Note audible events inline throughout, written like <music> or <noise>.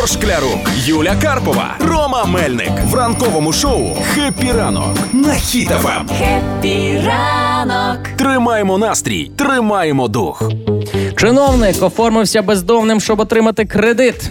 Ігор Шклярук, Юля Карпова, Рома Мельник в ранковому шоу «Happy ранок» на Хіт-ФМ. Happy ранок. Тримаємо настрій, тримаємо дух. Чиновник оформився бездомним, щоб отримати кредит.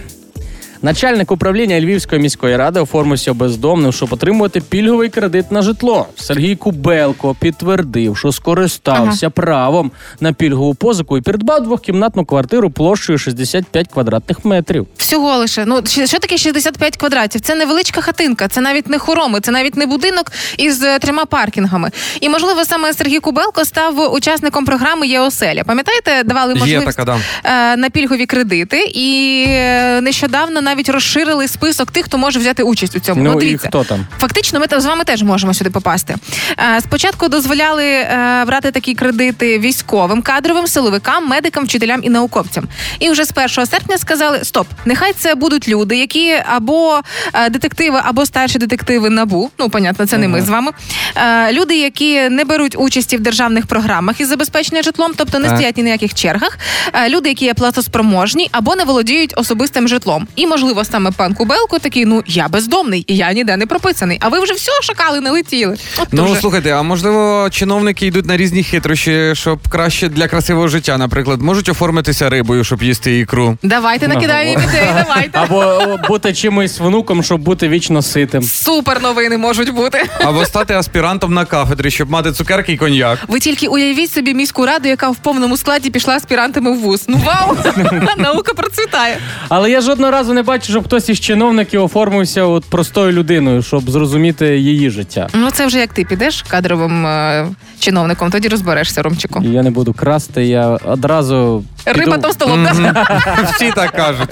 Начальник управління Львівської міської ради оформився бездомним, щоб отримувати пільговий кредит на житло. Сергій Кубелко підтвердив, що скористався правом на пільгову позику і придбав двохкімнатну квартиру площею 65 квадратних метрів. Всього лише. Ну що таке 65 квадратів? Це невеличка хатинка, це навіть не хороми, це навіть не будинок із е, трьома паркінгами. І можливо саме Сергій Кубелко став учасником програми Є оселя. Пам'ятаєте, давали можливість така, да. е, на пільгові кредити, і е, нещодавно навіть розширили список тих, хто може взяти участь у цьому. Ну, і хто там? Фактично, ми там з вами теж можемо сюди попасти. Е, Спочатку дозволяли е, брати такі кредити військовим, кадровим, силовикам, медикам, вчителям і науковцям. І вже з 1 серпня сказали: стоп, нехай це будуть люди, які або е, детективи, або старші детективи набу. Ну, понятно, це не ми з вами. Люди, які не беруть участі в державних програмах із забезпечення житлом, тобто не стоять ні на яких чергах. Люди, які є платоспроможні або не володіють особистим житлом. І можливо, саме пан Кубелко такий: ну я бездомний, і я ніде не прописаний. А ви вже все шакали, не летіли. От Ну дуже. слухайте, а можливо, чиновники йдуть на різні хитрощі, щоб краще для красивого життя, наприклад, можуть оформитися рибою, щоб їсти ікру. Давайте накидаємо їм ідеї, давайте. Або бути чимось внуком, щоб бути вічно ситим. Супер новини можуть бути. Або стати аспірантом на кафедрі, щоб мати цукерки і коньяк. Ви тільки уявіть собі міську раду, яка в повному складі пішла аспірантами в вуз. Ну вау! <laughs> Наука процвітає. Але я жодного разу не бачу, щоб хтось із чиновників оформився от простою людиною, щоб зрозуміти її життя. Ну це вже як ти підеш кадровим е, чиновником, тоді розберешся, Ромчику. І я не буду красти, я одразу Риба піду- товстолоб, да? Всі так кажуть.